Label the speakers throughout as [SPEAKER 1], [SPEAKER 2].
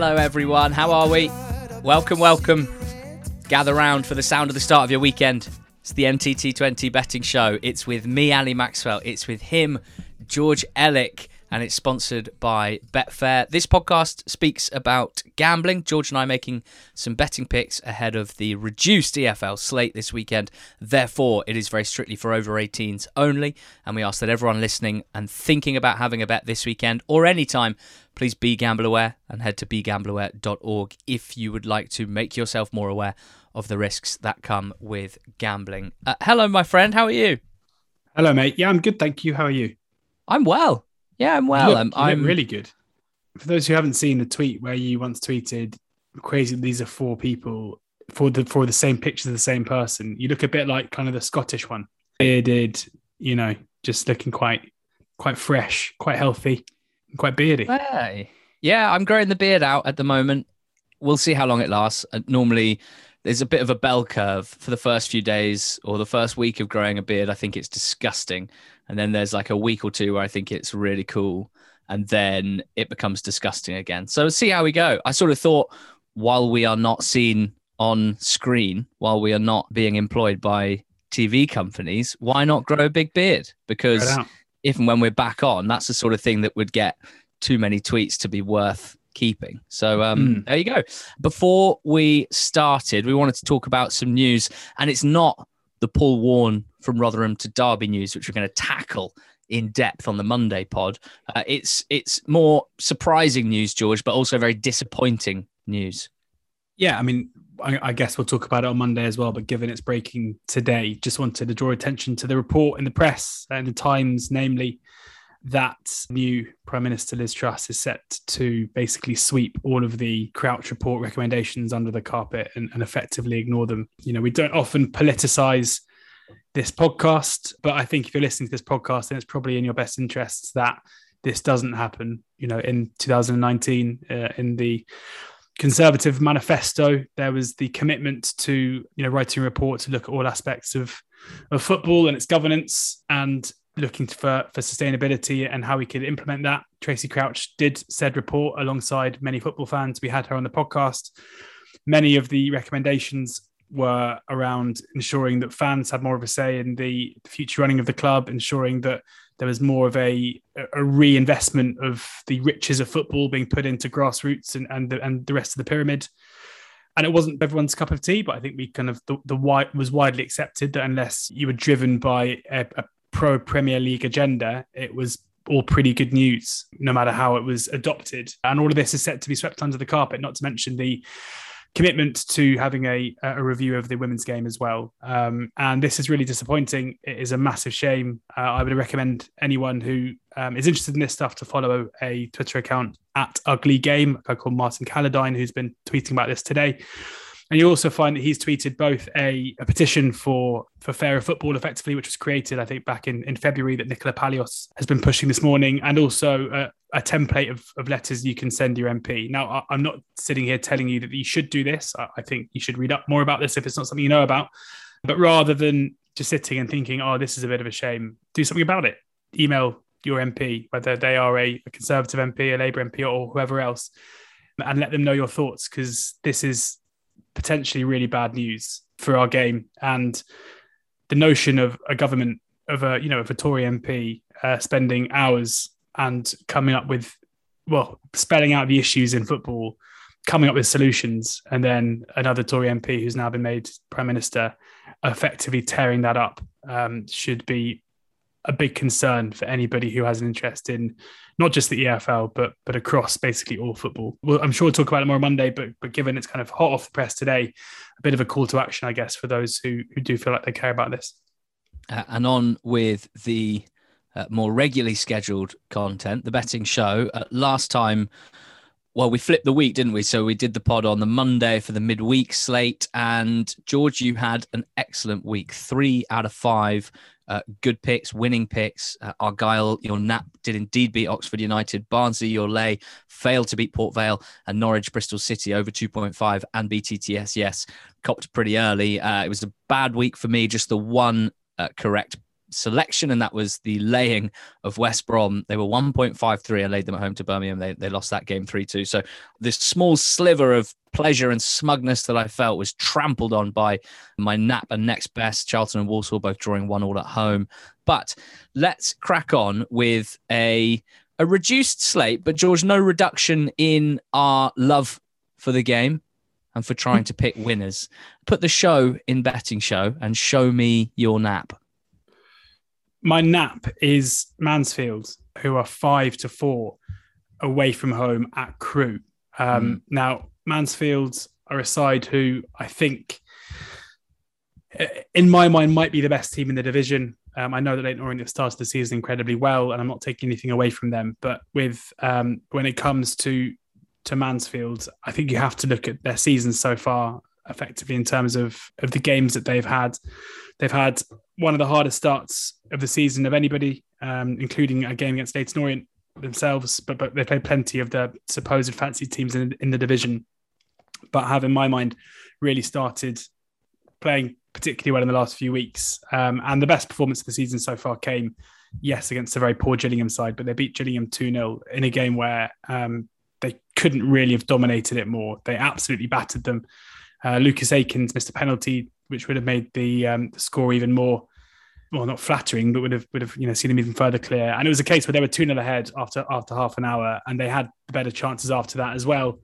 [SPEAKER 1] Hello, everyone. How are we? Welcome, welcome. Gather round for the sound of the start of your weekend. It's the NTT20 betting show. It's with me, Ali Maxwell. It's with him, George Elek and it's sponsored by Betfair. This podcast speaks about gambling. George and I making some betting picks ahead of the reduced EFL slate this weekend. Therefore, it is very strictly for over 18s only, and we ask that everyone listening and thinking about having a bet this weekend or any time, please be gamble aware and head to begambleaware.org if you would like to make yourself more aware of the risks that come with gambling. Uh, hello, my friend. How are you?
[SPEAKER 2] Hello, mate. Yeah, I'm good. Thank you. How are you?
[SPEAKER 1] I'm well. Yeah, I'm well.
[SPEAKER 2] Look,
[SPEAKER 1] I'm,
[SPEAKER 2] I'm really good. For those who haven't seen the tweet where you once tweeted, "Crazy, these are four people for the for the same picture of the same person." You look a bit like kind of the Scottish one, bearded, you know, just looking quite quite fresh, quite healthy, quite beardy.
[SPEAKER 1] Hey. Yeah, I'm growing the beard out at the moment. We'll see how long it lasts. Uh, normally, there's a bit of a bell curve for the first few days or the first week of growing a beard. I think it's disgusting. And then there's like a week or two where I think it's really cool. And then it becomes disgusting again. So see how we go. I sort of thought while we are not seen on screen, while we are not being employed by TV companies, why not grow a big beard? Because if and when we're back on, that's the sort of thing that would get too many tweets to be worth keeping. So um, mm. there you go. Before we started, we wanted to talk about some news, and it's not the Paul Warne from Rotherham to Derby news, which we're going to tackle in depth on the Monday pod. Uh, it's it's more surprising news, George, but also very disappointing news.
[SPEAKER 2] Yeah, I mean, I, I, guess we'll talk about it on Monday as well. But given it's breaking today, just wanted to draw attention to the report in the press and the Times, namely that new Prime Minister Liz Truss is set to basically sweep all of the Crouch report recommendations under the carpet and, and effectively ignore them. You know, we don't often politicize this podcast, but I think if you're listening to this podcast, then it's probably in your best interests that this doesn't happen. You know, in 2019, uh, in the Conservative manifesto, there was the commitment to, you know, writing a report to look at all aspects of of football and its governance. And looking for for sustainability and how we could implement that. Tracy Crouch did said report alongside many football fans. We had her on the podcast. Many of the recommendations were around ensuring that fans had more of a say in the future running of the club, ensuring that there was more of a, a reinvestment of the riches of football being put into grassroots and and the, and the rest of the pyramid. And it wasn't everyone's cup of tea, but I think we kind of the, the was widely accepted that unless you were driven by a, a pro Premier League agenda, it was all pretty good news, no matter how it was adopted. And all of this is set to be swept under the carpet, not to mention the commitment to having a, a review of the women's game as well. Um, and this is really disappointing. It is a massive shame. Uh, I would recommend anyone who um, is interested in this stuff to follow a Twitter account at Ugly Game, a guy called Martin Calladine, who's been tweeting about this today. And you also find that he's tweeted both a, a petition for for fairer football, effectively, which was created, I think, back in, in February, that Nicola Palios has been pushing this morning, and also a, template of, of letters you can send your MP. Now, I, am not sitting here telling you that you should do this. I, I think you should read up more about this if it's not something you know about. But rather than just sitting and thinking, oh, this is a bit of a shame, do something about it. Email your MP, whether they are a, a Conservative MP, a Labour MP, or whoever else, and let them know your thoughts because this is potentially really bad news for our game. And the notion of a government of a you know of a Tory MP uh, spending hours and coming up with well spelling out the issues in football, coming up with solutions, and then another Tory MP who's now been made prime minister effectively tearing that up um, should be a big concern for anybody who has an interest in not just the EFL, but but across basically all football. Well, I'm sure we'll talk about it more on Monday, but but given it's kind of hot off the press today, a bit of a call to action, I guess, for those who who do feel like they care about this.
[SPEAKER 1] Uh, and on with the uh, more regularly scheduled content, the betting show. Uh, last time, well, we flipped the week, didn't we? So we did the pod on the Monday for the midweek slate. And George, you had an excellent week, three out of five uh, good picks, winning picks. Uh, Argyle, your nap did indeed beat Oxford United. Barnsley, your lay failed to beat Port Vale, and Norwich, Bristol City over 2.5 and BTTS. Yes, copped pretty early. Uh, it was a bad week for me. Just the one uh, correct selection, and that was the laying of West Brom. They were 1.53. I laid them at home to Birmingham. They, they lost that game 3 2. So this small sliver of pleasure and smugness that I felt was trampled on by my nap and next best, Charlton and Walsall, both drawing one all at home. But let's crack on with a a reduced slate, but George, no reduction in our love for the game and for trying to pick winners. Put the show in betting show and show me your nap.
[SPEAKER 2] My nap is Mansfield, who are five to four away from home at Crewe. Um, mm. Now, Mansfield are a side who I think, in my mind, might be the best team in the division. Um, I know that Leyton Orient have started the season incredibly well, and I'm not taking anything away from them. But with um, when it comes to to Mansfield, I think you have to look at their season so far effectively in terms of of the games that they've had. They've had one of the hardest starts of the season of anybody, um, including a game against Leyton Orient themselves. But but they played plenty of the supposed fancy teams in, in the division, but have in my mind really started playing particularly well in the last few weeks. Um, and the best performance of the season so far came, yes, against a very poor Gillingham side, but they beat Gillingham 2 0 in a game where um, they couldn't really have dominated it more. They absolutely battered them. Uh, Lucas Akins missed a penalty, which would have made the, um, score even more, well, not flattering, but would have would have you know seen them even further clear. And it was a case where they were two 0 ahead after after half an hour, and they had better chances after that as well.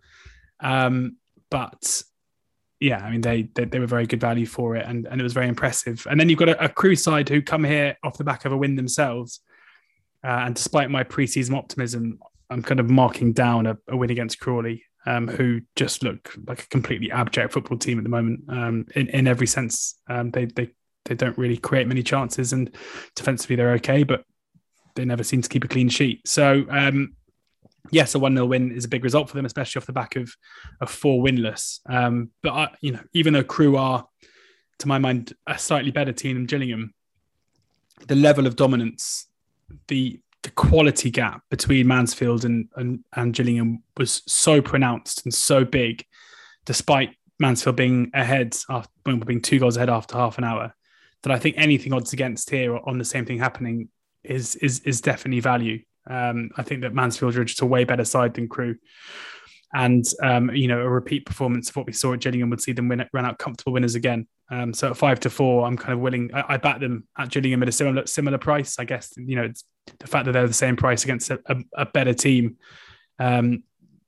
[SPEAKER 2] Um, but yeah, I mean they, they, they were very good value for it, and and it was very impressive. And then you've got a, a Crewe side who come here off the back of a win themselves, uh, and despite my preseason optimism, I'm kind of marking down a, a win against Crawley, um, who just look like a completely abject football team at the moment um, in in every sense. Um, they they they don't really create many chances, and defensively they're okay, but they never seem to keep a clean sheet. So um, yes, a 1 0 win is a big result for them, especially off the back of, of four winless. Um, but, I, you know, even though Crewe are, to my mind, a slightly better team than Gillingham, the level of dominance, the the quality gap between Mansfield and, and, and Gillingham was so pronounced and so big, despite Mansfield being ahead, after, being two goals ahead after half an hour, that I think anything odds against here on the same thing happening is is is definitely value. Um, I think that Mansfield are just a way better side than Crewe, And um, you know, a repeat performance of what we saw at Gillingham would see them win, run out comfortable winners again. Um, so at five to four, I'm kind of willing. I, I bat them at Gillingham at a similar similar price. I guess you know it's the fact that they're the same price against a, a, better team um,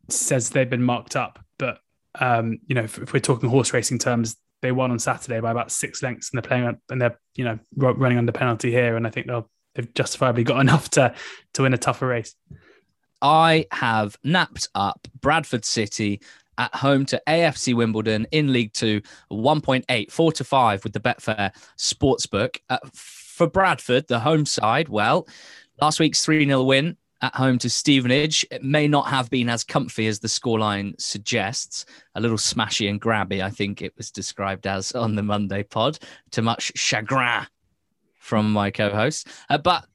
[SPEAKER 2] says they've been marked up. But um, you know, if, if, we're talking horse racing terms, they won on Saturday by about six lengths, and they're playing and they're you know running under penalty here, and I think they'll they've justifiably got enough to to win a tougher race.
[SPEAKER 1] I have napped up Bradford City at home to AFC Wimbledon in League Two, 1.8, 4 to 5 with the Betfair Sportsbook. Uh, for Bradford, the home side, well, last week's 3 0 win at home to Stevenage. It may not have been as comfy as the scoreline suggests. A little smashy and grabby, I think it was described as on the Monday pod, to much chagrin from my co-host. Uh, but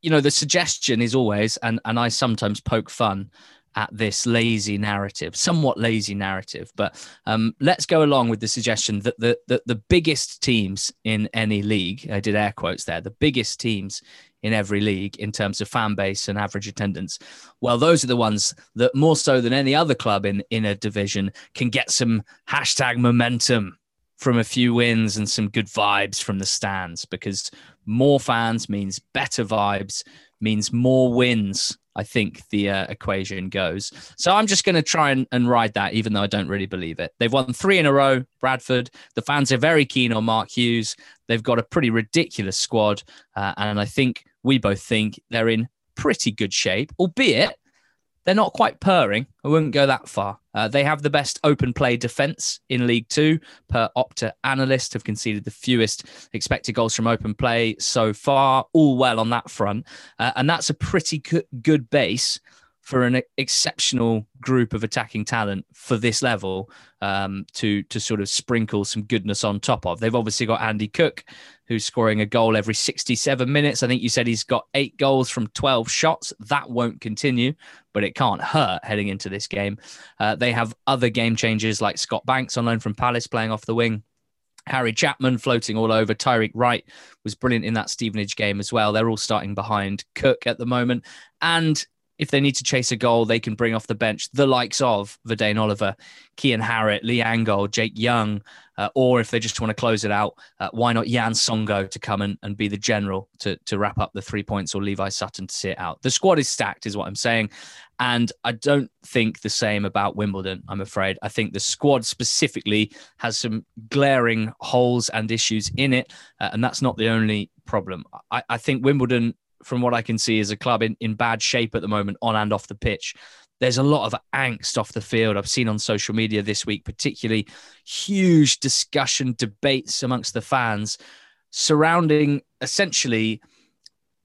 [SPEAKER 1] you know, the suggestion is always, and and I sometimes poke fun at this lazy narrative, somewhat lazy narrative. But um, let's go along with the suggestion that the, the the biggest teams in any league, I did air quotes there, the biggest teams in every league in terms of fan base and average attendance. Well, those are the ones that more so than any other club in in a division can get some hashtag momentum from a few wins and some good vibes from the stands because more fans means better vibes, means more wins. I think the uh, equation goes. So I'm just going to try and, and ride that, even though I don't really believe it. They've won three in a row, Bradford. The fans are very keen on Mark Hughes. They've got a pretty ridiculous squad. Uh, and I think we both think they're in pretty good shape, albeit they're not quite purring. I wouldn't go that far. Uh, they have the best open play defense in League Two, per Opta analyst, have conceded the fewest expected goals from open play so far. All well on that front. Uh, and that's a pretty good, good base for an exceptional group of attacking talent for this level um, to to sort of sprinkle some goodness on top of. They've obviously got Andy Cook, who's scoring a goal every 67 minutes. I think you said he's got eight goals from 12 shots. That won't continue, but it can't hurt heading into this game. Uh, they have other game changers like Scott Banks on loan from Palace playing off the wing. Harry Chapman floating all over. Tyreik Wright was brilliant in that Stevenage game as well. They're all starting behind Cook at the moment. And if they need to chase a goal, they can bring off the bench the likes of Vadaine Oliver, Kian Harratt, Lee Angol, Jake Young, uh, or if they just want to close it out, uh, why not Yann Songo'o to come and, and be the general to, to wrap up the three points or Levi Sutton to see it out. The squad is stacked, is what I'm saying. And I don't think the same about Wimbledon, I'm afraid. I think the squad specifically has some glaring holes and issues in it. Uh, and that's not the only problem. I, I think Wimbledon from what I can see, is a club in, in bad shape at the moment, on and off the pitch. There's a lot of angst off the field. I've seen on social media this week, particularly huge discussion, debates amongst the fans surrounding essentially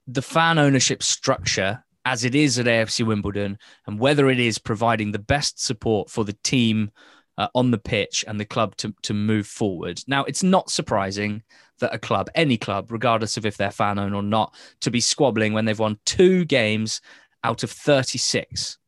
[SPEAKER 1] the fan ownership structure as it is at AFC Wimbledon and whether it is providing the best support for the team uh, on the pitch and the club to, to move forward. Now, it's not surprising that a club, any club, regardless of if they're fan owned or not, to be squabbling when they've won two games out of 36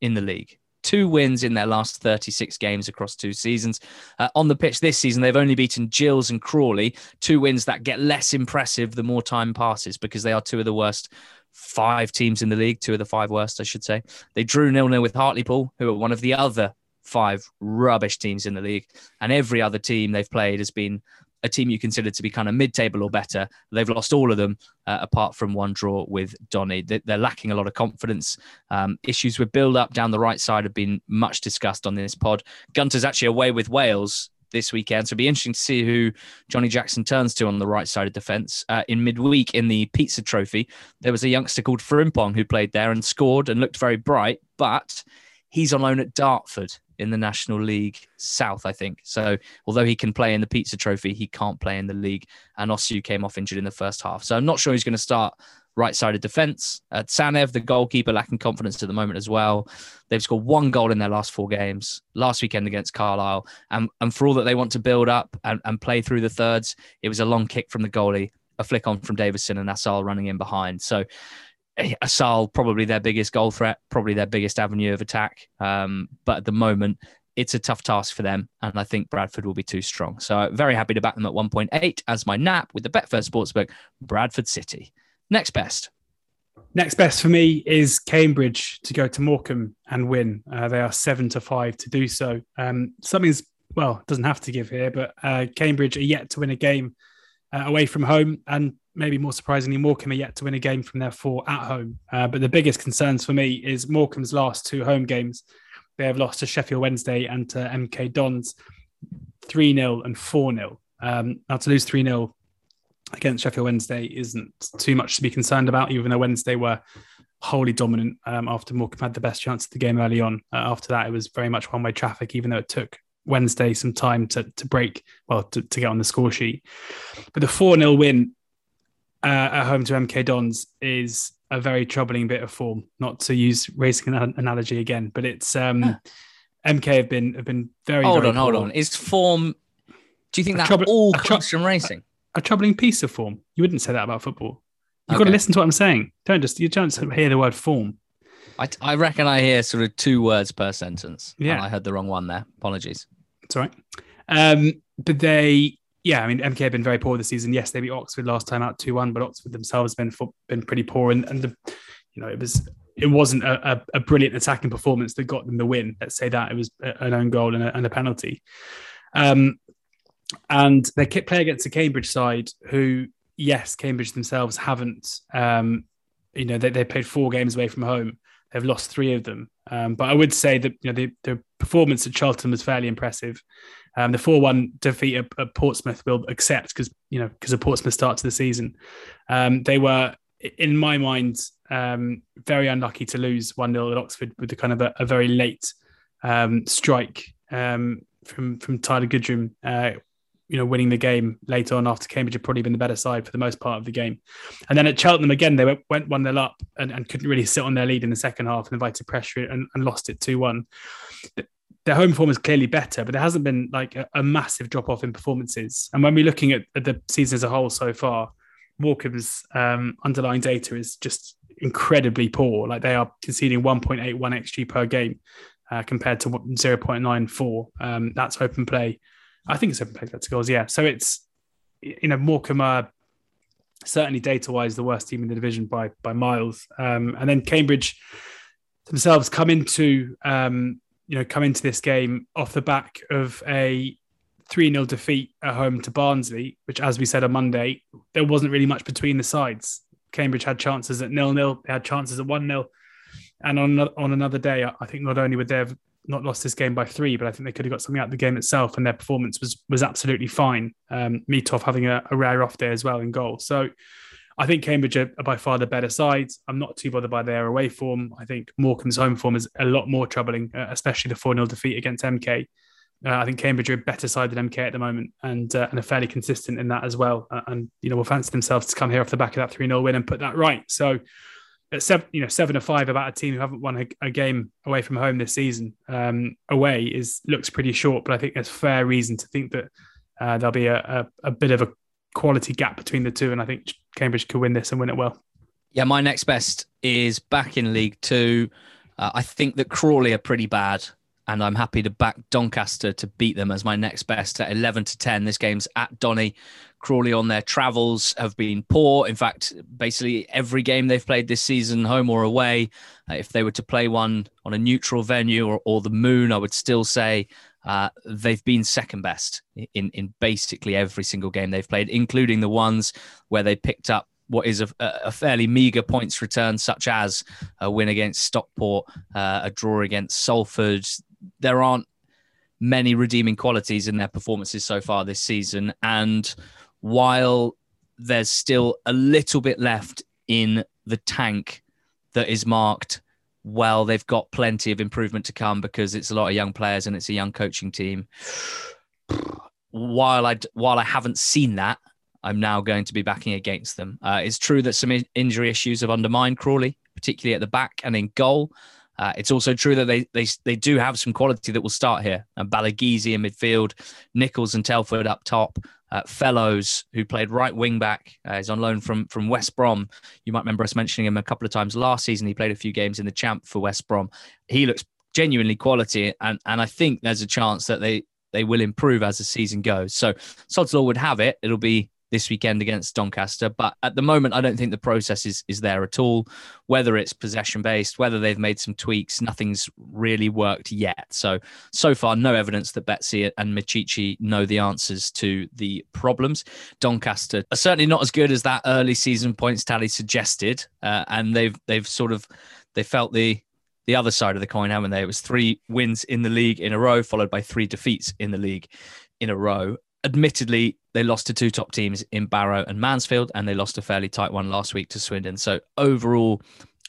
[SPEAKER 1] in the league. Two wins in their last 36 games across two seasons. Uh, on the pitch this season, they've only beaten Gills and Crawley, two wins that get less impressive the more time passes because they are two of the worst five teams in the league, two of the five worst, I should say. They drew nil nil with Hartlepool, who are one of the other five rubbish teams in the league, and every other team they've played has been a team you consider to be kind of mid-table or better. They've lost all of them uh, apart from one draw with Donny. They're lacking a lot of confidence. Um, issues with build-up down the right side have been much discussed on this pod. Gunter's actually away with Wales this weekend, so it'll be interesting to see who Johnny Jackson turns to on the right side of defence. Uh, in midweek in the Pizza Trophy, there was a youngster called Frimpong who played there and scored and looked very bright, but he's on loan at Dartford in the National League South, I think. So although he can play in the Pizza Trophy, he can't play in the league. And Osew came off injured in the first half. So I'm not sure he's going to start right side of defence. Uh, Tzanev, the goalkeeper, lacking confidence at the moment as well. They've scored one goal in their last four games. Last weekend against Carlisle, and and for all that they want to build up and, and play through the thirds, it was a long kick from the goalie, a flick on from Davison, and Assal running in behind. So Assal probably their biggest goal threat, probably their biggest avenue of attack. Um, but at the moment, it's a tough task for them, and I think Bradford will be too strong. So very happy to back them at 1.8 as my nap with the Betfair Sportsbook, Bradford City. Next best.
[SPEAKER 2] Next best for me is Cambridge to go to Morecambe and win. Uh, they are seven to five to do so. Um, something's well doesn't have to give here, but uh, Cambridge are yet to win a game uh, away from home, and maybe more surprisingly, Morecambe are yet to win a game from their four at home. Uh, but the biggest concerns for me is Morecambe's last two home games. They have lost to Sheffield Wednesday and to MK Dons 3 0 and 4 0. Um, now, to lose 3 0 against Sheffield Wednesday isn't too much to be concerned about, even though Wednesday were wholly dominant um, after Morecambe had the best chance of the game early on. Uh, after that, it was very much one way traffic, even though it took Wednesday some time to, to break, well, to, to get on the score sheet. But the 4 0 win uh, at home to MK Dons is a very troubling bit of form. Not to use racing analogy again, but it's um, MK have been have been very.
[SPEAKER 1] Hold
[SPEAKER 2] very
[SPEAKER 1] on, hold on. Is form? Do you think that troubl- all comes from racing?
[SPEAKER 2] A, a, troubling piece of form. You wouldn't say that about football. You've okay. got to listen to what I'm saying. Don't just you don't hear the word form.
[SPEAKER 1] I, I reckon I hear sort of two words per sentence. Yeah, I heard the wrong one there. Apologies.
[SPEAKER 2] It's all right. Um, but they yeah, I mean, MK have been very poor this season. Yes, they beat Oxford last time out two one, but Oxford themselves have been been pretty poor, and and the, you know it was it wasn't a, a, a, brilliant attacking performance that got them the win. Let's say that it was an own goal and a, and a penalty. Um, and they play against the Cambridge side, who yes, Cambridge themselves haven't. Um, you know, they they played four games away from home. They've lost three of them. Um, but I would say that you know the, the performance at Charlton was fairly impressive. Um, the four-one defeat at, at, Portsmouth will accept because you know because of Portsmouth start to the season. Um, they were, in my mind, um, very unlucky to lose one 0 at Oxford with the kind of a, a very late um, strike um, from from Tyler Goodrham. Uh, you know, winning the game later on after Cambridge had probably been the better side for the most part of the game. And then at Cheltenham again, they went, 1 0 up and, and, couldn't really sit on their lead in the second half and invited pressure and, and lost it 2 1 their home form is clearly better, but there hasn't been like a, a massive drop off in performances. And when we're looking at, at, the season as a whole so far, Morecambe's um, underlying data is just incredibly poor. Like they are conceding 1.81 xG per game uh, compared to 0.94. Um, that's open play I think it's open play better goals. Yeah, so it's you know Morecambe certainly data wise the worst team in the division by by miles, um, and then Cambridge themselves come into um, you know come into this game off the back of a 3 0 defeat at home to Barnsley, which, as we said on Monday, there wasn't really much between the sides. Cambridge had chances at nil nil, they had chances at 1 0. And on, on another day, I think not only would they have not lost this game by three, but I think they could have got something out of the game itself, and their performance was was absolutely fine. Um, Mitov having a, a rare off day as well in goal. So I think Cambridge are, by far the better side. I'm not too bothered by their away form. I think Morecambe's home form is a lot more troubling, uh, especially the 4 0 defeat against MK. Uh, I think Cambridge are a better side than MK at the moment and uh, and are fairly consistent in that as well. Uh, and, you know, will fancy themselves to come here off the back of that 3 0 win and put that right. So, at seven, you know, seven or five about a team who haven't won a, a game away from home this season, um, away is looks pretty short. But I think there's fair reason to think that uh, there'll be a, a, a bit of a quality gap between the two. And I think Cambridge could win this and win it well.
[SPEAKER 1] Yeah, my next best is back in League Two. Uh, I think that Crawley are pretty bad and I'm happy to back Doncaster to beat them as my next best at 11 to 10. This game's at Donny. Crawley on their travels have been poor. In fact, basically every game they've played this season, home or away, uh, if they were to play one on a neutral venue or, or the moon, I would still say uh, they've been second best in, in basically every single game they've played, including the ones where they picked up what is a, a, fairly meager points return, such as a win against Stockport, uh, a draw against Salford, there aren't many redeeming qualities in their performances so far this season. And while there's still a little bit left in the tank that is marked well, they've got plenty of improvement to come because it's a lot of young players and it's a young coaching team. While I while I haven't seen that, I'm now going to be backing against them. Uh, it's true that some injury issues have undermined Crawley, particularly at the back and in goal. Uh, it's also true that they, they they do have some quality that will start here. And Balagizi in midfield, Nichols and Telford up top, uh, Fellows who played right wing back uh, is on loan from from West Brom. You might remember us mentioning him a couple of times last season. He played a few games in the champ for West Brom. He looks genuinely quality, and and I think there's a chance that they they will improve as the season goes. So Sod's Law would have it. It'll be this weekend against Doncaster. But at the moment, I don't think the process is, is there at all. Whether it's possession based, whether they've made some tweaks, nothing's really worked yet. So, so far, no evidence that Betsy and Micciche know the answers to the problems. Doncaster are certainly not as good as that early season points tally suggested. Uh, and they've, they've sort of, they felt the, the other side of the coin, haven't they? It was three wins in the league in a row, followed by three defeats in the league in a row admittedly, they lost to two top teams in Barrow and Mansfield, and they lost a fairly tight one last week to Swindon. So overall,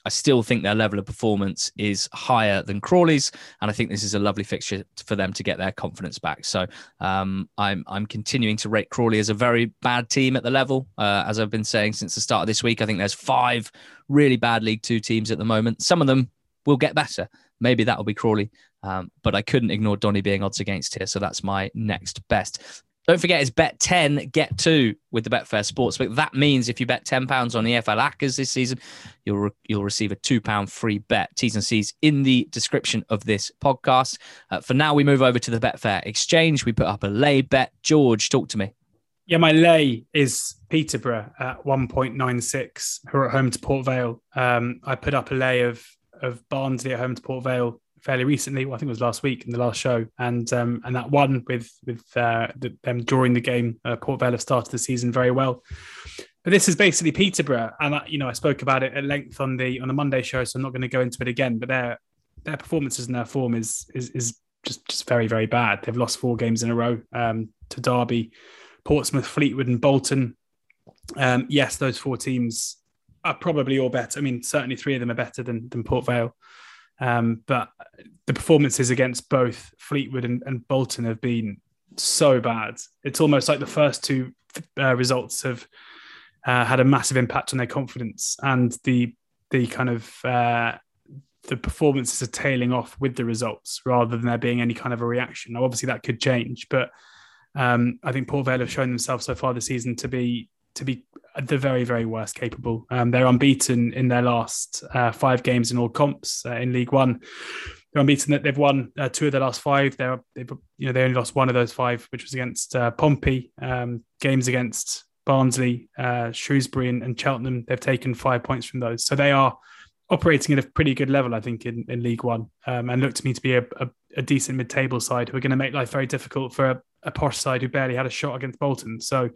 [SPEAKER 1] I still think their level of performance is higher than Crawley's, and I think this is a lovely fixture for them to get their confidence back. So um, I'm I'm continuing to rate Crawley as a very bad team at the level, uh, as I've been saying since the start of this week. I think there's five really bad League Two teams at the moment. Some of them will get better. Maybe that will be Crawley, um, but I couldn't ignore Donny being odds against here, so that's my next best. Don't forget, it's bet 10, get two with the Betfair Sportsbook. That means if you bet £10 on the EFL Accas this season, you'll, re- you'll receive a £2 free bet. T's and C's in the description of this podcast. Uh, for now, we move over to the Betfair Exchange. We put up a lay bet. George, talk to me.
[SPEAKER 2] Yeah, my lay is Peterborough at 1.96, who are at home to Port Vale. Um, I put up a lay of of Barnsley at home to Port Vale fairly recently. Well, I think it was last week in the last show, and um, and that one with with uh, the, them drawing the game. Uh, Port Vale have started the season very well, but this is basically Peterborough, and I, you know I spoke about it at length on the on the Monday show, so I'm not going to go into it again. But their their performances and their form is is is just just very very bad. They've lost four games in a row um, to Derby, Portsmouth, Fleetwood, and Bolton. Um, yes, those four teams are probably all better. I mean, certainly three of them are better than than Port Vale. Um, but the performances against both Fleetwood and, and, Bolton have been so bad. It's almost like the first two uh, results have uh, had a massive impact on their confidence, and the the kind of uh, the performances are tailing off with the results rather than there being any kind of a reaction. Now, obviously, that could change, but um, I think Port Vale have shown themselves so far this season to be to be the very, very worst capable. Um, they're unbeaten in their last uh, five games in all comps uh, in League One. they're unbeaten. That they've won uh, two of the last five. They're they've you know they only lost one of those five, which was against uh, Pompey. Um, games against Barnsley, uh, Shrewsbury, and, and, Cheltenham. They've taken five points from those, so they are operating at a pretty good level, I think, in, in League One, um, and look to me to be a, a, a decent mid-table side who are going to make life very difficult for a, a, posh side who barely had a shot against Bolton. So,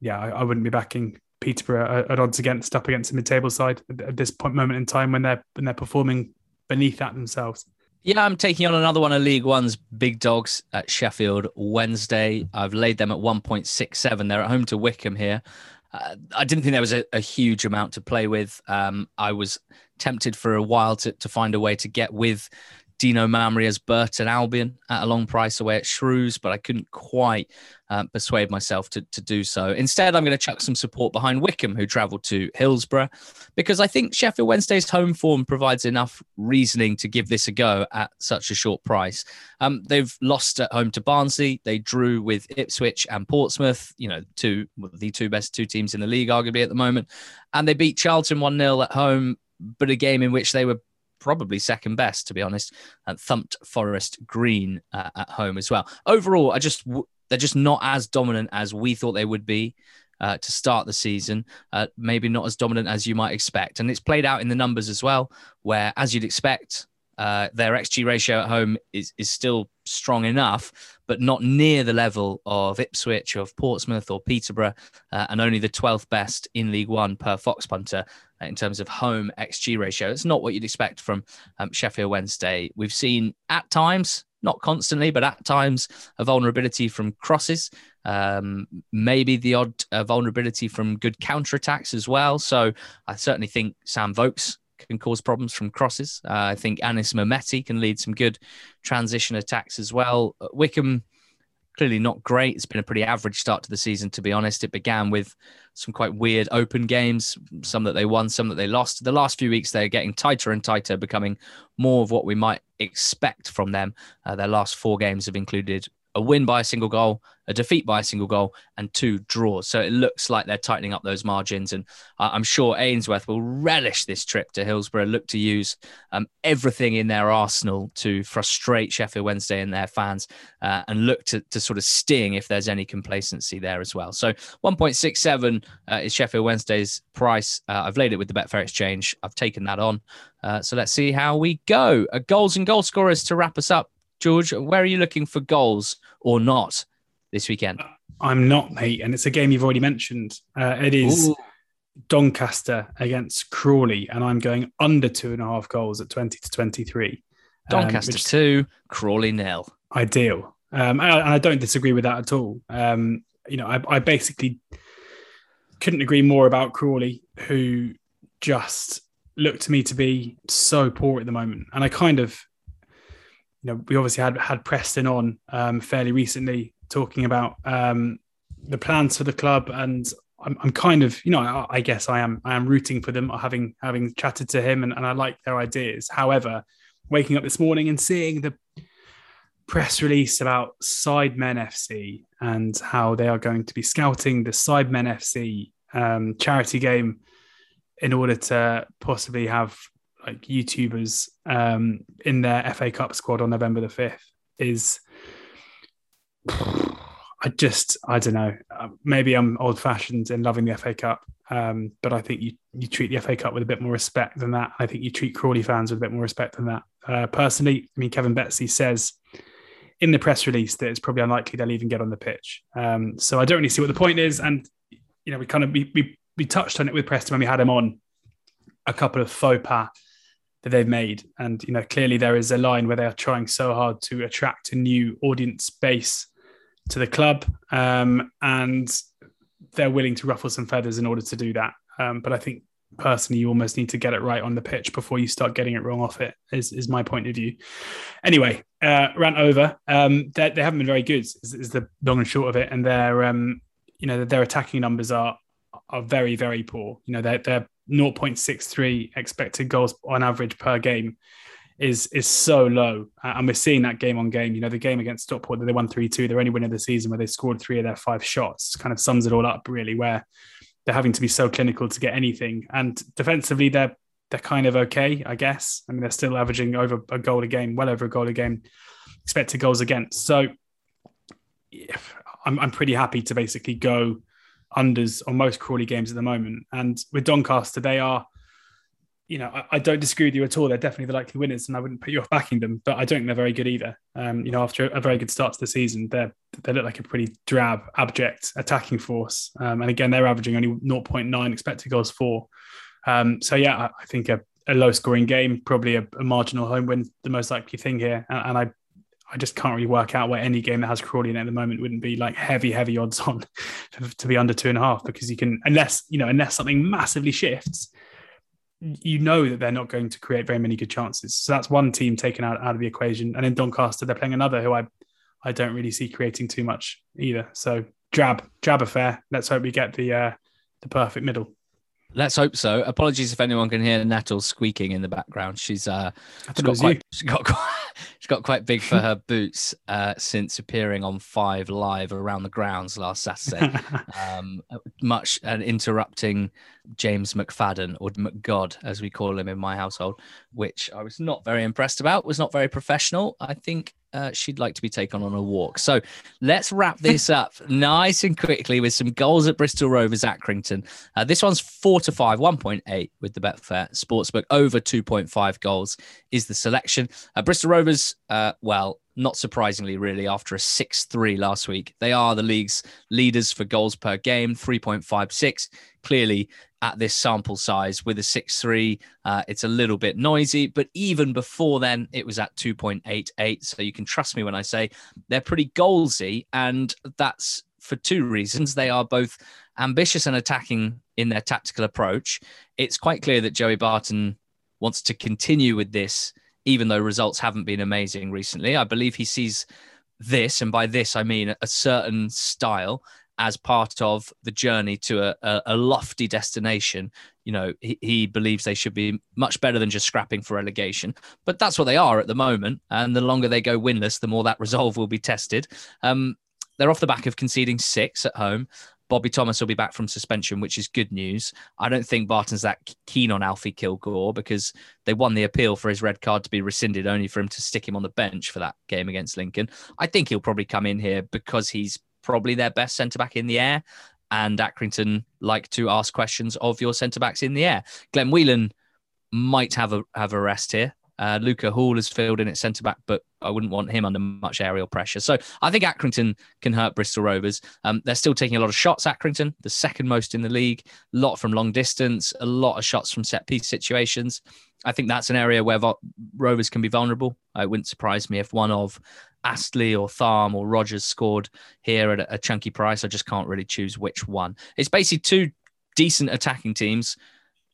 [SPEAKER 2] yeah, I, I wouldn't be backing Peterborough at odds against up against a mid-table side at this point moment in time when they're when they're performing beneath that themselves.
[SPEAKER 1] Yeah, I'm taking on another one of League One's big dogs at Sheffield Wednesday. I've laid them at 1.67. They're at home to Wycombe here. Uh, I didn't think there was a, a huge amount to play with. Um, I was tempted for a while to, to find a way to get with Dino Maamria's Burton Albion at a long price away at Shrews, but I couldn't quite uh, persuade myself to, to do so. Instead, I'm going to chuck some support behind Wycombe, who travelled to Hillsborough, because I think Sheffield Wednesday's home form provides enough reasoning to give this a go at such a short price. Um, they've lost at home to Barnsley. They drew with Ipswich and Portsmouth, you know, two the two best two teams in the league, arguably at the moment. And they beat Charlton 1 0 at home, but a game in which they were probably second best, to be honest, and thumped Forest Green uh, at home as well. Overall, I just they're just not as dominant as we thought they would be. Uh, to start the season, uh, maybe not as dominant as you might expect. And it's played out in the numbers as well, where, as you'd expect, uh, their XG ratio at home is, is still strong enough, but not near the level of Ipswich, of Portsmouth, or Peterborough, uh, and only the 12th best in League One per Fox Punter in terms of home XG ratio. It's not what you'd expect from um, Sheffield Wednesday. We've seen at times, not constantly, but at times, a vulnerability from crosses. Um, maybe the odd uh, vulnerability from good counter attacks as well. So I certainly think Sam Vokes can cause problems from crosses. Uh, I think Anis Mehmeti can lead some good transition attacks as well. Wycombe clearly not great. It's been a pretty average start to the season, to be honest. It began with some quite weird open games, some that they won, some that they lost. The last few weeks, they're getting tighter and tighter, becoming more of what we might expect from them. Uh, their last four games have included a win by a single goal, a defeat by a single goal, and two draws. So it looks like they're tightening up those margins. And I'm sure Ainsworth will relish this trip to Hillsborough, look to use um, everything in their arsenal to frustrate Sheffield Wednesday and their fans, uh, and look to, to sort of sting if there's any complacency there as well. So 1.67 uh, is Sheffield Wednesday's price. Uh, I've laid it with the Betfair Exchange. I've taken that on. Uh, so let's see how we go. Uh, goals and goal scorers to wrap us up. George, where are you looking for goals or not this weekend?
[SPEAKER 2] I'm not, mate, and it's a game you've already mentioned. Uh, it is Ooh. Doncaster against Crawley, and I'm going under two and a half goals at 20 to 23.
[SPEAKER 1] Um, Doncaster um, two, Crawley nil.
[SPEAKER 2] Ideal, um, and I don't disagree with that at all. Um, you know, I, I basically couldn't agree more about Crawley, who just looked to me to be so poor at the moment, and I kind of you know, we obviously had had Preston on um, fairly recently talking about um, the plans for the club, and I'm, I'm kind of, you know, I, I, guess I am I am rooting for them, having having chatted to him, and, and I like their ideas. However, waking up this morning and seeing the press release about Sidemen FC and how they are going to be scouting the Sidemen FC um, charity game in order to possibly have like YouTubers um, in their FA Cup squad on November the fifth is. I just I don't know. Uh, maybe I'm old fashioned in loving the FA Cup, um, but I think you you treat the FA Cup with a bit more respect than that. I think you treat Crawley fans with a bit more respect than that. Uh, personally, I mean, Kevin Betsy says in the press release that it's probably unlikely they'll even get on the pitch. Um, so I don't really see what the point is. And you know, we kind of we, we we touched on it with Preston when we had him on a couple of faux pas that they've made. And you know, clearly there is a line where they are trying so hard to attract a new audience base to the club, um, and they're willing to ruffle some feathers in order to do that. Um, but I think personally, you almost need to get it right on the pitch before you start getting it wrong off it. Is is my point of view. Anyway, uh, rant over. Um, they, they haven't been very good. Is, is the long and short of it, and their um, you know their attacking numbers are are very very poor. You know they're they're 0.63 expected goals on average per game is is so low, and we're seeing that game on game. You know, the game against Stockport that they won three two, they're only winning the season where they scored three of their five shots. Kind of sums it all up, really. Where they're having to be so clinical to get anything, and defensively they're they're kind of okay, I guess. I mean, they're still averaging over a goal a game, well over a goal a game, expected goals against. So yeah, I'm, I'm pretty happy to basically go unders on most Crawley games at the moment. And with Doncaster, they are, you know, I, I, don't disagree with you at all. They're definitely the likely winners, and I wouldn't put you off backing them. But I don't think they're very good either. Um, you know, after a very good start to the season, they they look like a pretty drab, abject attacking force. Um, and again, they're averaging only 0.9 expected goals for. Um, so yeah, I, I think a, a, low scoring game, probably a, a, marginal home win, the most likely thing here. And, and I I just can't really work out where any game that has Crawley in it at the moment wouldn't be like heavy, heavy odds on to be under two and a half because you can, unless, you know, unless something massively shifts, you know that they're not going to create very many good chances. So that's one team taken out, out of the equation. And in Doncaster, they're playing another who I, I don't really see creating too much either. So drab, drab affair. Let's hope we get the, uh, the perfect middle.
[SPEAKER 1] Let's hope so. Apologies if anyone can hear Nettle squeaking in the background. She's uh, she's got quite, she got quite, she got quite big for her boots uh, since appearing on Five Live around the grounds last Saturday. um, much and interrupting James McFadden or McGod as we call him in my household, which I was not very impressed about. Was not very professional. I think uh, she'd like to be taken on a walk. So let's wrap this up nice and quickly with some goals at Bristol Rovers Accrington. Uh, this one's four to five, 1.8 with the Betfair Sportsbook. Over 2.5 goals is the selection. Uh, Bristol Rovers, uh, well, not surprisingly, really, after a 6 3 last week. They are the league's leaders for goals per game, 3.56. Clearly, at this sample size with a 6 3, uh, it's a little bit noisy. But even before then, it was at 2.88. So you can trust me when I say they're pretty goalsy. And that's for two reasons. They are both ambitious and attacking in their tactical approach. It's quite clear that Joey Barton wants to continue with this even though results haven't been amazing recently. I believe he sees this, and by this I mean a certain style, as part of the journey to a, a, lofty destination. You know, he, he, believes they should be much better than just scrapping for relegation, but that's what they are at the moment. And the longer they go winless, the more that resolve will be tested. Um, they're off the back of conceding six at home. Bobby Thomas will be back from suspension, which is good news. I don't think Barton's that keen on Alfie Kilgour because they won the appeal for his red card to be rescinded, only for him to stick him on the bench for that game against Lincoln. I think he'll probably come in here because he's probably their best centre back in the air. And Accrington like to ask questions of your centre backs in the air. Glenn Whelan might have a have a rest here. Uh, Luca Hall has filled in at centre back, but I wouldn't want him under much aerial pressure. So I think Accrington can hurt Bristol Rovers. Um, they're still taking a lot of shots, Accrington, the second most in the league, a lot from long distance, a lot of shots from set piece situations. I think that's an area where Rovers can be vulnerable. It wouldn't surprise me if one of Astley or Tharme or Rogers scored here at a, a chunky price. I just can't really choose which one. It's basically two decent attacking teams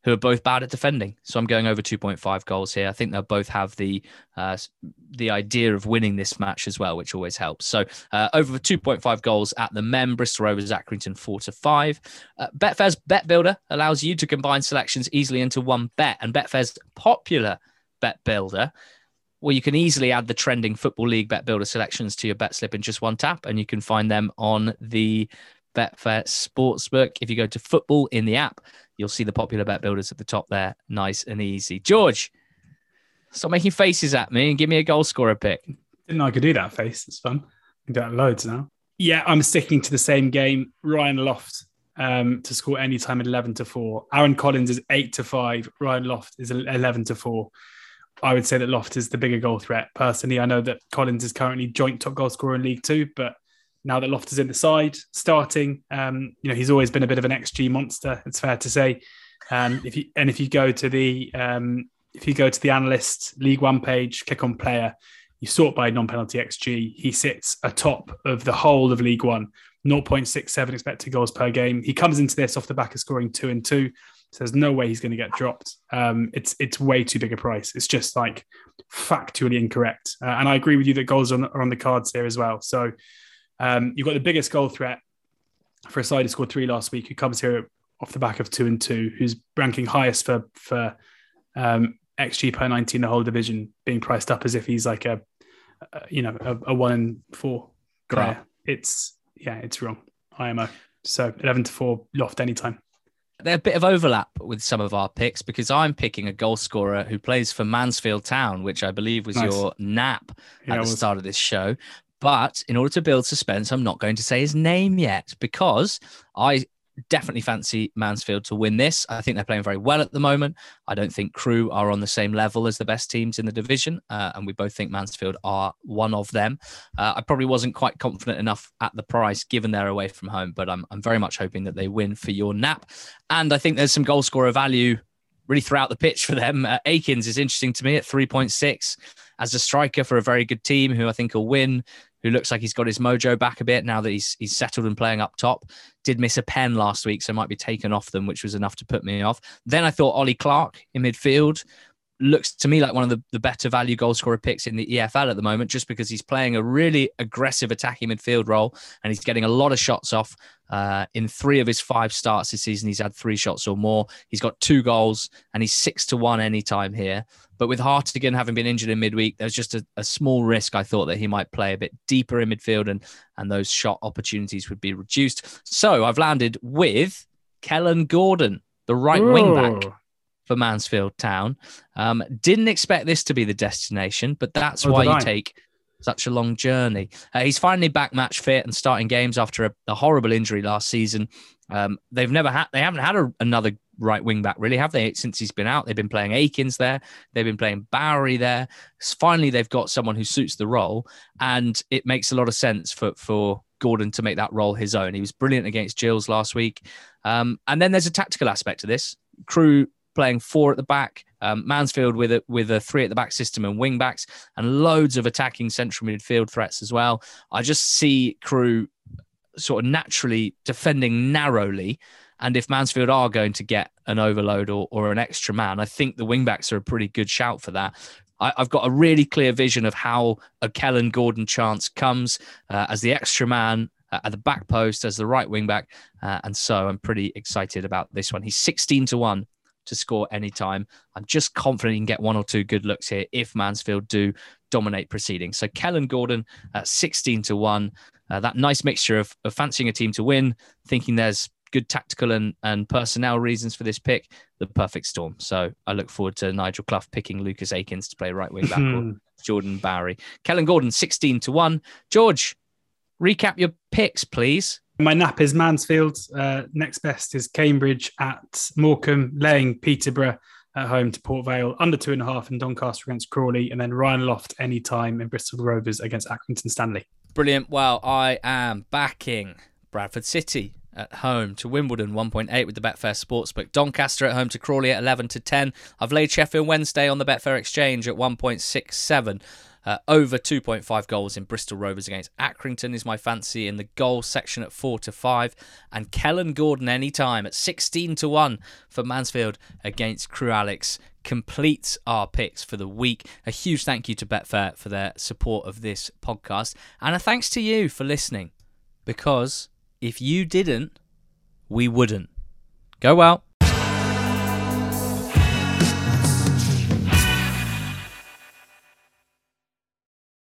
[SPEAKER 1] who are both bad at defending. So I'm going over 2.5 goals here. I think they'll both have the uh, the idea of winning this match as well, which always helps. So uh, over 2.5 goals at the Mem, Bristol Rovers, Accrington, four to five. Uh, Betfair's Bet Builder allows you to combine selections easily into one bet, and Betfair's popular Bet Builder. Well, you can easily add the trending Football League Bet Builder selections to your bet slip in just one tap, and you can find them on the Betfair Sportsbook. If you go to football in the app, you'll see the popular bet builders at the top there, nice and easy. George, stop making faces at me and give me a goal scorer pick.
[SPEAKER 2] Didn't know I could do that face. It's fun. I can do that loads now. Yeah, I'm sticking to the same game. Ryan Loft um, to score anytime at 11 to 4. Aaron Collins is 8 to 5. Ryan Loft is 11 to 4. I would say that Loft is the bigger goal threat. Personally, I know that Collins is currently joint top goal scorer in League Two, but now that Loft is in the side, starting. Um, you know, he's always been a bit of an XG monster. It's fair to say. Um, if you and if you go to the um, if you go to the analyst League One page, click on player, you sort by non-penalty XG. He sits atop of the whole of League One, 0.67 expected goals per game. He comes into this off the back of scoring two and two. So there's no way he's going to get dropped. Um, it's it's way too big a price. It's just like factually incorrect. Uh, and I agree with you that goals are on, are on the cards here as well. So um, you've got the biggest goal threat for a side who scored three last week, who comes here off the back of two and two, who's ranking highest for for um, xG per ninety in the whole division, being priced up as if he's like a, a you know a, a, one and four player. It's yeah, it's wrong. IMO. So eleven to four loft anytime.
[SPEAKER 1] They're a bit of overlap with some of our picks because I'm picking a goal scorer who plays for Mansfield Town, which I believe was nice. your nap yeah, at the start of this show. But in order to build suspense, I'm not going to say his name yet because I definitely fancy Mansfield to win this. I think they're playing very well at the moment. I don't think Crewe are on the same level as the best teams in the division, uh, and we both think Mansfield are one of them. Uh, I probably wasn't quite confident enough at the price given they're away from home, but I'm, I'm very much hoping that they win for your nap. And I think there's some goal scorer value really throughout the pitch for them. Uh, Akins is interesting to me at 3.6 as a striker for a very good team who I think will win who looks like he's got his mojo back a bit now that he's he's settled and playing up top. Did miss a pen last week, so might be taken off them, which was enough to put me off. Then I thought Ollie Clarke in midfield looks to me like one of the, the better value goal scorer picks in the EFL at the moment, just because he's playing a really aggressive attacking midfield role and he's getting a lot of shots off. Uh, in three of his five starts this season, he's had three shots or more. He's got two goals and he's six to one anytime here. But with Hartigan having been injured in midweek, there's just a, a, small risk, I thought, that he might play a bit deeper in midfield and, and those shot opportunities would be reduced. So I've landed with Kellan Gordon, the right Ooh. wing back for Mansfield Town. Um, didn't expect this to be the destination, but that's why you I? take such a long journey. Uh, he's finally back match fit and starting games after a, a horrible injury last season. Um, they've never had, they haven't had a, another right wing back, really, have they? Since he's been out, they've been playing Akins there, they've been playing Bowery there. Finally, they've got someone who suits the role, and it makes a lot of sense for for Gordon to make that role his own. He was brilliant against Gills last week, um, and then there's a tactical aspect to this. Crewe playing four at the back, um, Mansfield with a with a three at the back system and wing backs, and loads of attacking central midfield threats as well. I just see Crewe sort of naturally defending narrowly and if Mansfield are going to get an overload or, or an extra man, I think the wingbacks are a pretty good shout for that. I, have got a really clear vision of how a Kellan Gordon chance comes uh, as the extra man uh, at the back post as the right wingback. Uh, and so I'm pretty excited about this one. He's 16 to 1 to score anytime. I'm just confident he can get one or two good looks here if Mansfield do dominate proceedings. So Kellan Gordon at 16 to 1. Uh, that nice mixture of, of fancying a team to win, thinking there's good tactical and, and personnel reasons for this pick, the perfect storm. So I look forward to Nigel Clough picking Lucas Akins to play right wing back or hmm. Jordan Bowery. Kellan Gordon, 16 to 1. George, recap your picks, please.
[SPEAKER 2] My nap is Mansfield. Uh, next best is Cambridge at Morecambe, laying Peterborough at home to Port Vale, under two and a half, and Doncaster against Crawley, and then Ryan Loft anytime in Bristol Rovers against Accrington Stanley.
[SPEAKER 1] Brilliant. Well, I am backing Bradford City at home to Wimbledon 1.8 with the Betfair Sportsbook. Doncaster at home to Crawley at 11 to 10. I've laid Sheffield Wednesday on the Betfair Exchange at 1.67. Uh, over 2.5 goals in Bristol Rovers against Accrington is my fancy in the goal section at 4 to 5 and Kellan Gordon anytime at 16 to 1 for Mansfield against Crewe Alex completes our picks for the week. A huge thank you to Betfair for their support of this podcast and a thanks to you for listening because if you didn't, we wouldn't. Go well.